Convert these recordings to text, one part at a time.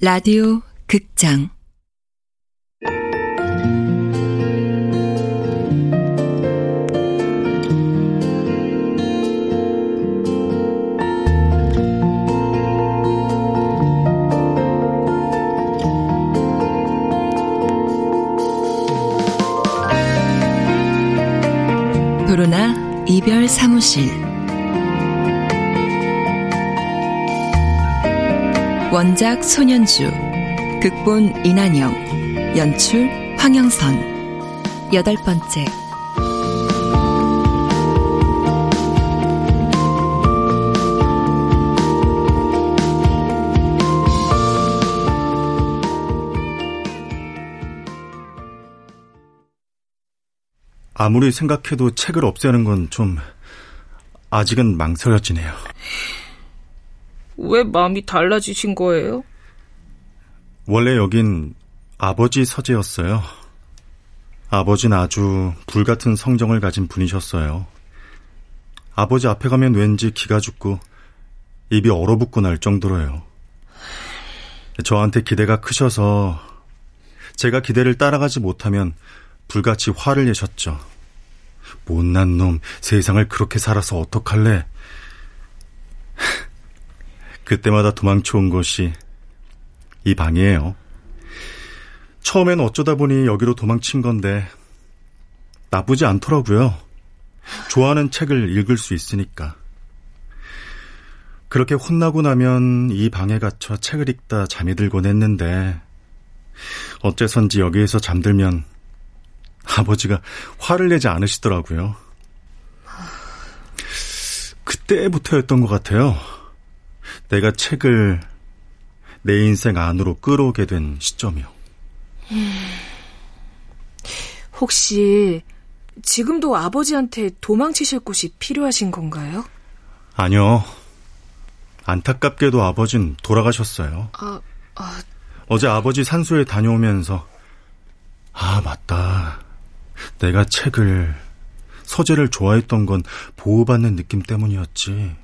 라디오 극장. 도로나 이별 사무실 원작 손현주, 극본 이난영, 연출 황영선. 여덟 번째. 아무리 생각해도 책을 없애는 건 좀 아직은 망설여지네요. 왜 마음이 달라지신 거예요? 원래 여긴 아버지 서재였어요. 아버지는 아주 불같은 성정을 가진 분이셨어요. 아버지 앞에 가면 왠지 기가 죽고 입이 얼어붙고 날 정도로요. 저한테 기대가 크셔서 제가 기대를 따라가지 못하면 불같이 화를 내셨죠. 못난 놈, 세상을 그렇게 살아서 어떡할래? 그때마다 도망쳐 온 것이 이 방이에요. 처음엔 어쩌다 보니 여기로 도망친 건데 나쁘지 않더라고요. 좋아하는 책을 읽을 수 있으니까. 그렇게 혼나고 나면 이 방에 갇혀 책을 읽다 잠이 들곤 했는데 어째선지 여기에서 잠들면 아버지가 화를 내지 않으시더라고요. 그때부터였던 것 같아요. 내가 책을 내 인생 안으로 끌어오게 된 시점이요. 혹시 지금도 아버지한테 도망치실 곳이 필요하신 건가요? 아니요. 안타깝게도 아버진 돌아가셨어요. 아, 아... 어제 아버지 산소에 다녀오면서 아, 맞다. 내가 책을 서재를 좋아했던 건 보호받는 느낌 때문이었지.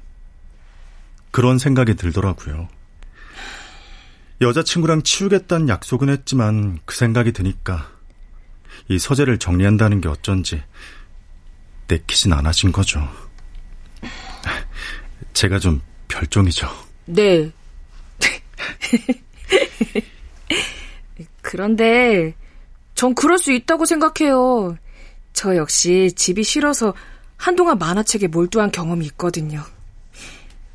그런 생각이 들더라고요. 여자친구랑 치우겠다는 약속은 했지만 그 생각이 드니까 이 서재를 정리한다는 게 어쩐지 내키진 않아진 거죠. 제가 좀 별종이죠. 네. 그런데 전 그럴 수 있다고 생각해요. 저 역시 집이 싫어서 한동안 만화책에 몰두한 경험이 있거든요.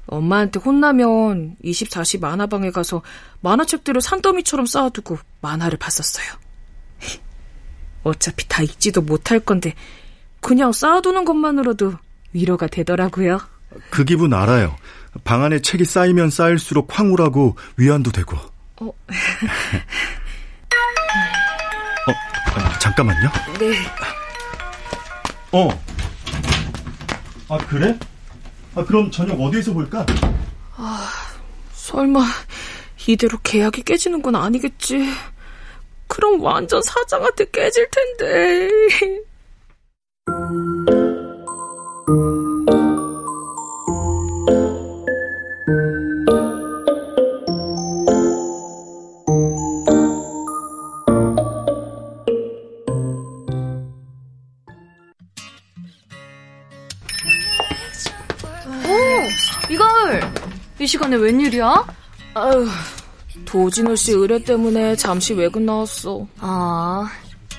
엄마한테 혼나면 24시 만화방에 가서 만화책들을 산더미처럼 쌓아두고 만화를 봤었어요. 어차피 다 읽지도 못할 건데 그냥 쌓아두는 것만으로도 위로가 되더라고요. 그 기분 알아요. 방 안에 책이 쌓이면 쌓일수록 황홀하고 위안도 되고. 어. 어, 어 잠깐만요. 네. 어. 아, 그래? 아, 그럼 저녁 어디에서 볼까? 아, 설마 이대로 계약이 깨지는 건 아니겠지. 그럼 완전 사장한테 깨질 텐데. 시간에 웬일이야? 아유, 도진우 씨 의뢰 때문에 잠시 외근 나왔어. 아,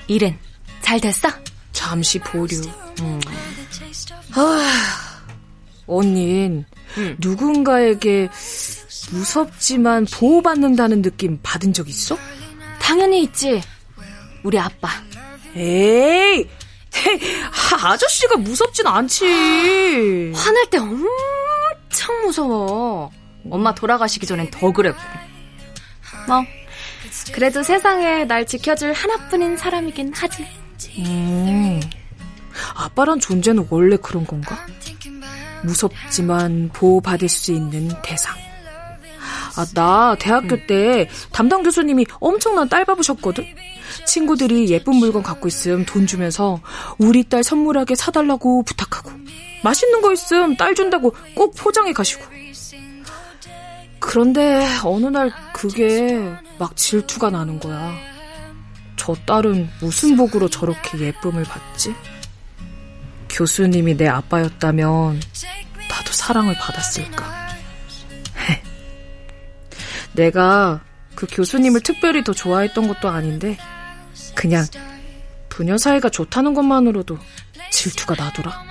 일은 잘 됐어? 잠시 보류. 음. 아, 언닌 음. 누군가에게 무섭지만 보호받는다는 느낌 받은 적 있어? 당연히 있지. 우리 아빠. 에이, 아저씨가 무섭진 않지. 화날 때 엄청 무서워. 엄마 돌아가시기 전엔 더 그랬고. 뭐, 그래도 세상에 날 지켜줄 하나뿐인 사람이긴 하지. 음, 아빠란 존재는 원래 그런 건가? 무섭지만 보호받을 수 있는 대상. 아, 나 대학교 음. 때 담당 교수님이 엄청난 딸 바보셨거든? 친구들이 예쁜 물건 갖고 있음 돈 주면서 우리 딸 선물하게 사달라고 부탁하고 맛있는 거 있음 딸 준다고 꼭 포장해 가시고 그런데 어느 날 그게 막 질투가 나는 거야. 저 딸은 무슨 복으로 저렇게 예쁨을 받지? 교수님이 내 아빠였다면 나도 사랑을 받았을까? 내가 그 교수님을 특별히 더 좋아했던 것도 아닌데 그냥 부녀 사이가 좋다는 것만으로도 질투가 나더라.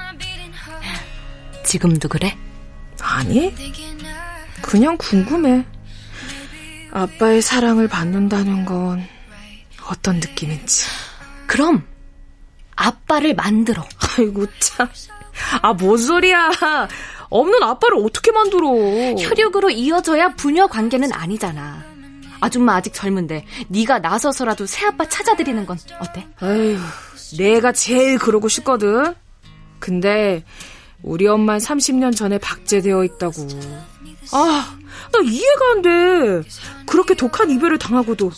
지금도 그래? 아니, 그냥 궁금해. 아빠의 사랑을 받는다는 건 어떤 느낌인지. 그럼 아빠를 만들어. 아이고 참. 아, 뭔 소리야. 없는 아빠를 어떻게 만들어. 혈육으로 이어져야 부녀 관계는 아니잖아. 아줌마 아직 젊은데 네가 나서서라도 새 아빠 찾아드리는 건 어때? 에휴, 내가 제일 그러고 싶거든. 근데 우리 엄만 30년 전에 박제되어 있다고. 아, 나 이해가 안 돼. 그렇게 독한 이별을 당하고도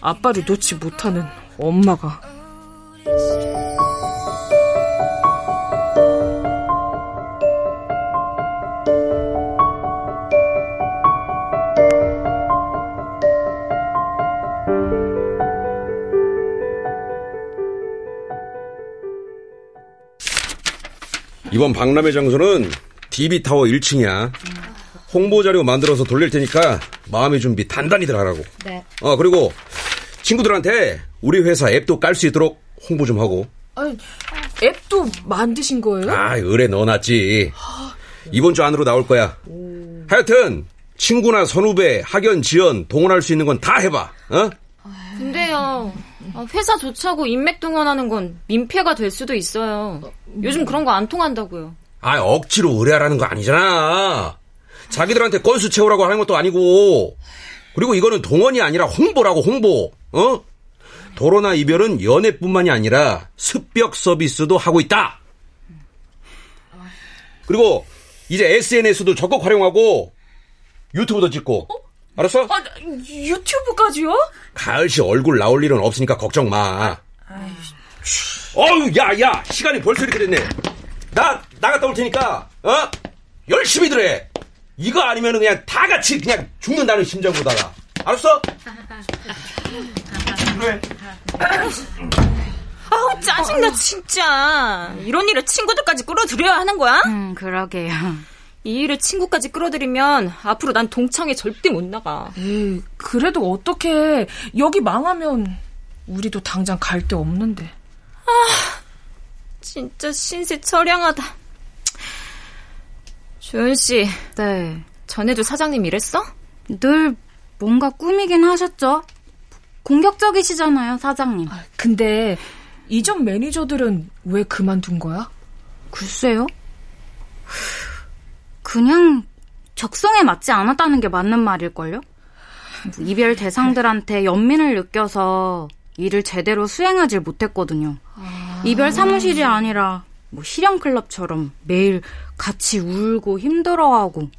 아빠를 놓지 못하는 엄마가. 이번 박람회 장소는 DB타워 1층이야. 홍보 자료 만들어서 돌릴 테니까 마음의 준비 단단히들 하라고. 네. 어, 그리고 친구들한테 우리 회사 앱도 깔 수 있도록 홍보 좀 하고. 아니, 앱도 만드신 거예요? 아, 의뢰 넣어놨지. 이번 주 안으로 나올 거야. 하여튼 친구나 선후배, 학연, 지연 동원할 수 있는 건 다 해봐. 어? 근데요, 아, 회사 조차고 인맥 동원하는 건 민폐가 될 수도 있어요. 요즘 그런 거 안 통한다고요. 아, 억지로 의뢰하라는 거 아니잖아. 자기들한테 건수 채우라고 하는 것도 아니고. 그리고 이거는 동원이 아니라 홍보라고 홍보. 어? 도로나 이별은 연애뿐만이 아니라 습벽 서비스도 하고 있다. 그리고 이제 SNS도 적극 활용하고 유튜브도 찍고. 알았어? 아, 유튜브까지요? 가을 씨 얼굴 나올 일은 없으니까 걱정 마. 어우, 야, 야, 시간이 벌써 이렇게 됐네. 나 나갔다 올 테니까, 어? 열심히 들 해. 이거 아니면 그냥 다 같이 그냥 죽는다는 심정으로다가. 알았어? 그래. 아우 짜증나 진짜 이런 일을 친구들까지 끌어들여야 하는 거야? 음, 그러게요. 이 일을 친구까지 끌어들이면 앞으로 난 동창회 절대 못 나가 에이, 그래도 어떻게 여기 망하면 우리도 당장 갈 데 없는데. 진짜 신세 처량하다 조연씨 네. 전에도 사장님 이랬어? 늘 뭔가 꾸미긴 하셨죠? 공격적이시잖아요, 사장님. 근데 이전 매니저들은 왜 그만둔 거야? 글쎄요. 그냥 적성에 맞지 않았다는 게 맞는 말일걸요? 이별 대상들한테 연민을 느껴서 일을 제대로 수행하지 못했거든요. 이별 사무실이 아니라 뭐 실형 클럽처럼 매일 같이 울고 힘들어하고.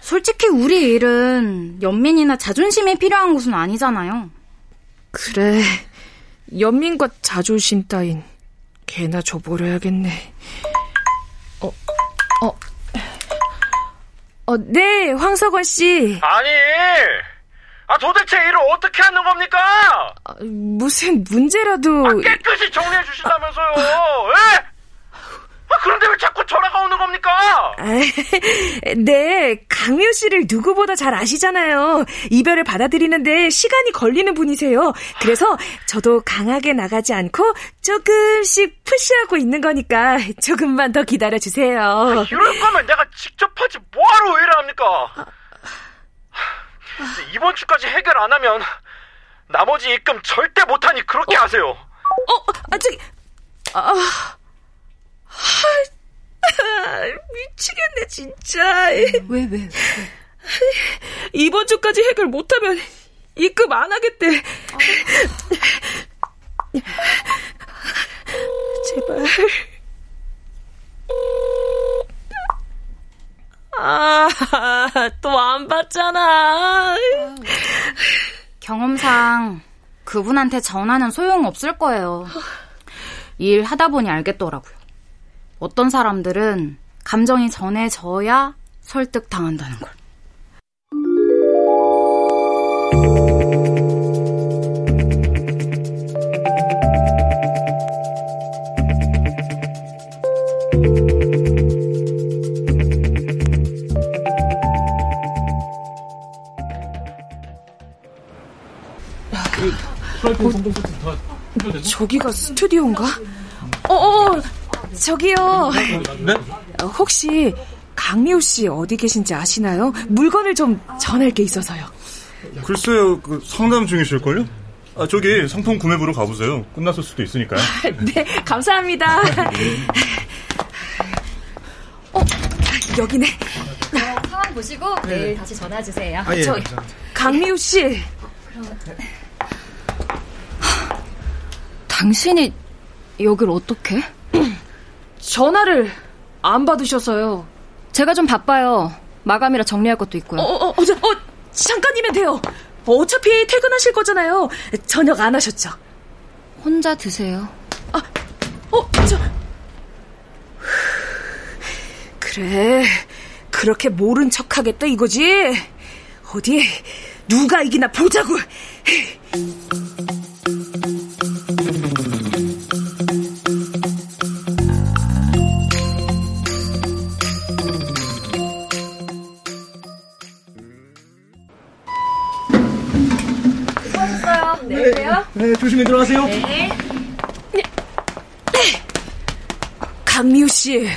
솔직히 우리 일은 연민이나 자존심이 필요한 곳은 아니잖아요. 그래. 연민과 자존심 따윈 개나 줘버려야겠네. 어, 어. 어, 네, 황석원 씨. 아니, 아 도대체 일을 어떻게 하는 겁니까? 아, 무슨 문제라도. 아, 깨끗이 정리해 주신다면서요. 예? 아, 그런데 왜 자꾸 전화가 오는 겁니까? 아, 네, 강미호 씨를 누구보다 잘 아시잖아요. 이별을 받아들이는데 시간이 걸리는 분이세요. 그래서 저도 강하게 나가지 않고 조금씩 푸시하고 있는 거니까 조금만 더 기다려 주세요. 아, 이럴 거면 내가 직접 하지 뭐하러 의뢰 합니까? 이번 주까지 해결 안 하면 나머지 입금 절대 못하니 그렇게 하세요. 어, 아, 저기, 아, 아, 미치겠네, 진짜. 왜, 왜? 이번 주까지 해결 못하면 입금 안 하겠대. 제발. 아, 또안 받잖아. 경험상 그분한테 전화는 소용없을 거예요. 일 하다 보니 알겠더라고요. 어떤 사람들은 감정이 전해져야 설득 당한다는 걸. 어, 저기가 스튜디오인가? 어, 어, 저기요. 네? 혹시 강미호 씨 어디 계신지 아시나요? 물건을 좀 전할 게 있어서요. 글쎄요, 그 상담 중이실걸요? 아, 저기 상품 구매부로 가보세요. 끝났을 수도 있으니까요. 네, 감사합니다. 어, 여기네. 어, 상황 보시고 내일 다시 전화 주세요. 아, 예, 저, 강미우 씨. 당신이 여길 어떻게? 전화를 안 받으셔서요. 제가 좀 바빠요. 마감이라 정리할 것도 있고요. 어, 어, 어, 저, 어 잠깐이면 돼요. 어차피 퇴근하실 거잖아요. 저녁 안 하셨죠? 혼자 드세요. 아, 어, 저. 그래. 그렇게 모른 척 하겠다 이거지? 어디, 누가 이기나 보자고. 네, 조심히 들어가세요. 네. 강미우 씨.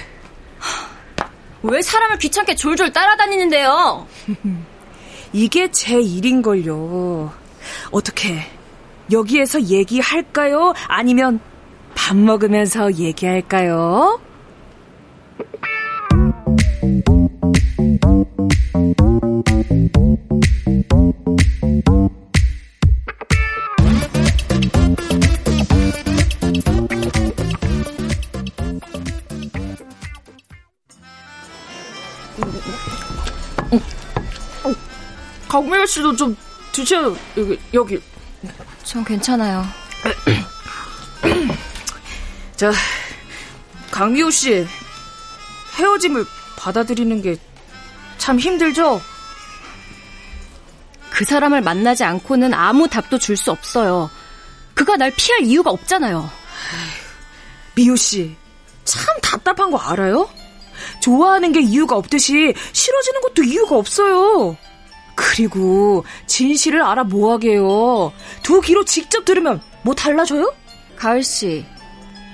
왜 사람을 귀찮게 졸졸 따라다니는데요? 이게 제 일인걸요. 어떻게, 여기에서 얘기할까요? 아니면 밥 먹으면서 얘기할까요? 강미우 씨도 좀 드세요. 여기, 여기. 전 괜찮아요. 자, 강미호 씨, 헤어짐을 받아들이는 게 참 힘들죠? 그 사람을 만나지 않고는 아무 답도 줄 수 없어요. 그가 날 피할 이유가 없잖아요. 미호 씨, 참 답답한 거 알아요? 좋아하는 게 이유가 없듯이 싫어지는 것도 이유가 없어요. 그리고 진실을 알아 뭐하게요. 두 귀로 직접 들으면 뭐 달라져요? 가을 씨,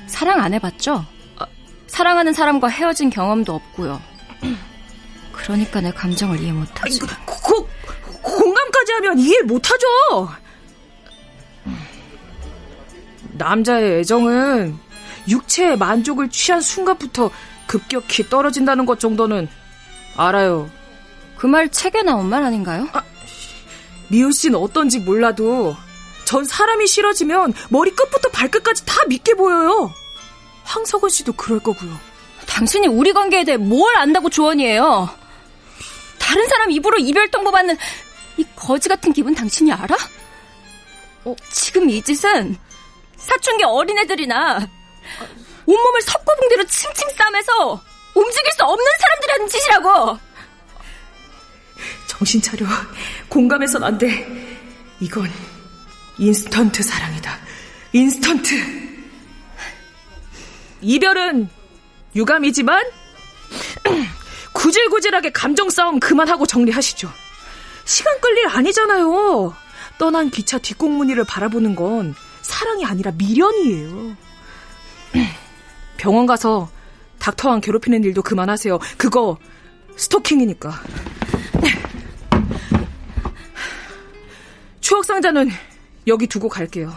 사랑 안 해봤죠? 사랑하는 사람과 헤어진 경험도 없고요. 그러니까 내 감정을 이해 못하지. 고, 고, 공감까지 하면 이해 못하죠. 남자의 애정은 육체의 만족을 취한 순간부터 급격히 떨어진다는 것 정도는 알아요. 그 말 책에 나온 말 아닌가요? 미우 씨는 어떤지 몰라도 전 사람이 싫어지면 머리 끝부터 발끝까지 다 믿게 보여요. 황석원 씨도 그럴 거고요. 당신이 우리 관계에 대해 뭘 안다고 조언이에요? 다른 사람 입으로 이별 통보 받는 이 거지 같은 기분 당신이 알아? 어, 지금 이 짓은 사춘기 어린애들이나 온몸을 석고붕대로 칭칭 싸매서 움직일 수 없는 사람들이 하는 짓이라고! 정신 차려. 공감해선 안 돼. 이건 인스턴트 사랑이다. 인스턴트. 이별은 유감이지만 구질구질하게 감정 싸움 그만하고 정리하시죠. 시간 끌일 아니잖아요. 떠난 기차 뒷공무니를 바라보는 건 사랑이 아니라 미련이에요. 병원 가서 닥터왕 괴롭히는 일도 그만하세요. 그거 스토킹이니까. 추억 상자는 여기 두고 갈게요.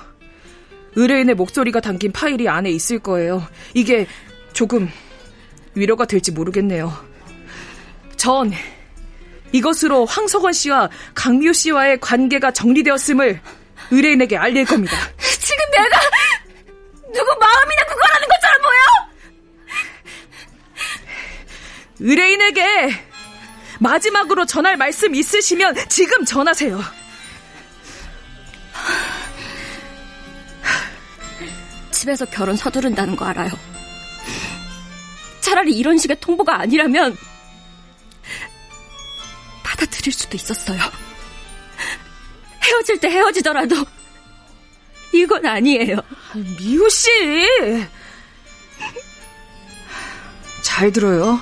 의뢰인의 목소리가 담긴 파일이 안에 있을 거예요. 이게 조금 위로가 될지 모르겠네요. 전 이것으로 황석원 씨와 강미호 씨와의 관계가 정리되었음을 의뢰인에게 알릴 겁니다. 지금 내가 누구 마음이나 구걸하는 것처럼 보여? 의뢰인에게 마지막으로 전할 말씀 있으시면 지금 전하세요. 집에서 결혼 서두른다는 거 알아요. 차라리 이런 식의 통보가 아니라면 드릴 수도 있었어요. 헤어질 때 헤어지더라도 이건 아니에요. 미호 씨. 잘 들어요.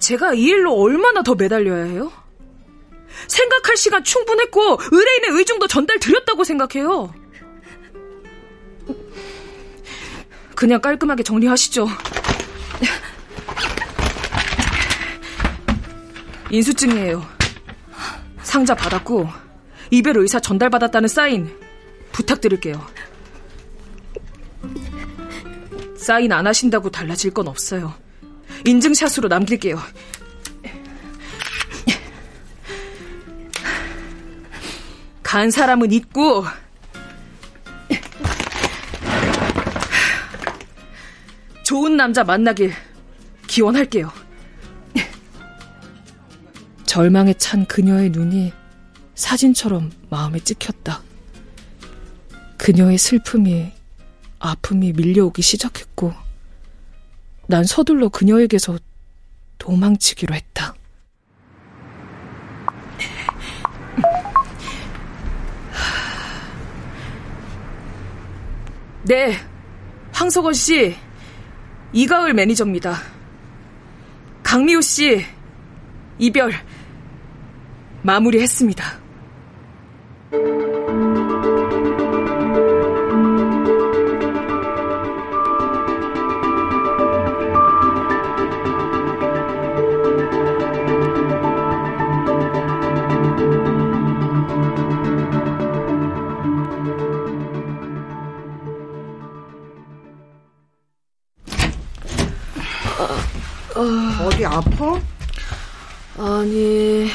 제가 이 일로 얼마나 더 매달려야 해요? 생각할 시간 충분했고 의뢰인의 의중도 전달 드렸다고 생각해요. 그냥 깔끔하게 정리하시죠. 인수증이에요. 상자 받았고 이별 의사 전달받았다는 사인 부탁드릴게요. 사인 안 하신다고 달라질 건 없어요. 인증샷으로 남길게요. 간 사람은 있고 좋은 남자 만나길 기원할게요. 절망에 찬 그녀의 눈이 사진처럼 마음에 찍혔다. 그녀의 슬픔이, 아픔이 밀려오기 시작했고, 난 서둘러 그녀에게서 도망치기로 했다. 네, 황석원 씨, 이가을 매니저입니다. 강미호 씨, 이별 마무리했습니다. 아파? 아니,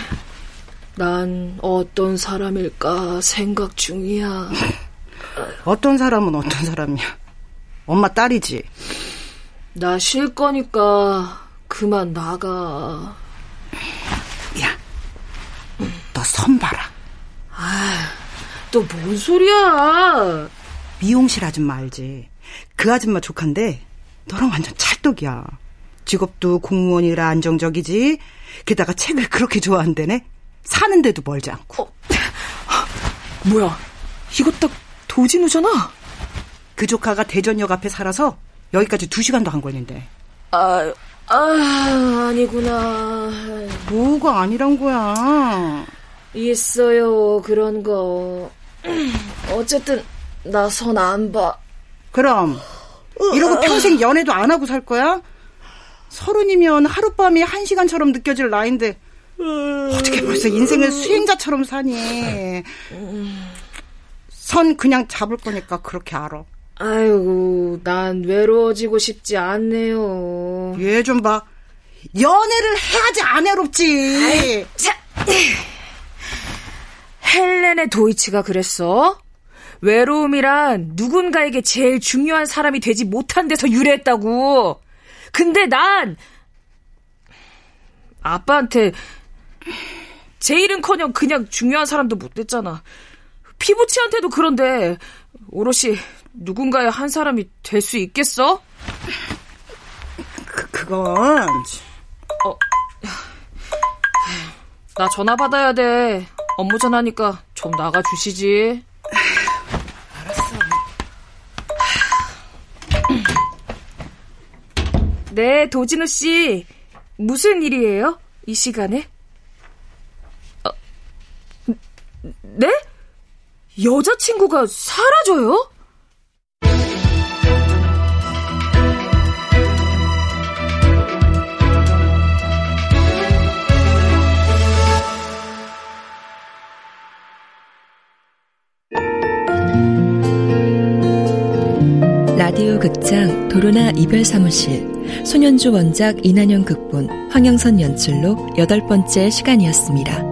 난 어떤 사람일까 생각 중이야. 어떤 사람은 어떤 사람이야? 엄마 딸이지? 나 쉴 거니까 그만 나가. 야, 너 선 봐라. 아, 또 뭔 소리야? 미용실 아줌마 알지? 그 아줌마 조카인데 너랑 완전 찰떡이야. 직업도 공무원이라 안정적이지. 게다가 책을 그렇게 좋아한대네. 사는데도 멀지 않고. 어, 뭐야? 이거 딱 도진우잖아. 그 조카가 대전역 앞에 살아서 여기까지 두 시간도 안 걸린대. 아, 아, 아니구나. 뭐가 아니란 거야. 있어요, 그런 거. 어쨌든, 나 선 안 봐. 그럼, 이러고 평생 연애도 안 하고 살 거야? 서른이면 하룻밤이 한 시간처럼 느껴질 나이인데, 어떻게 벌써 인생을 수행자처럼 사니? 선 그냥 잡을 거니까 그렇게 알아. 아이고, 난 외로워지고 싶지 않네요. 얘 좀 봐. 연애를 해야지 안 외롭지. 헬렌의 도이치가 그랬어? 외로움이란 누군가에게 제일 중요한 사람이 되지 못한 데서 유래했다고. 근데 난 아빠한테 제 일은커녕 그냥 중요한 사람도 못 됐잖아. 피부치한테도 그런데 오롯이 누군가의 한 사람이 될 수 있겠어? 그, 그건 어, 나 전화 받아야 돼. 업무 전화니까 좀 나가 주시지. 네, 도진우 씨. 무슨 일이에요? 이 시간에? 어, 네? 여자친구가 사라져요? 도로나 이별 사무실 소년주 원작 이난영 극본 황영선 연출로 여덟 번째 시간이었습니다.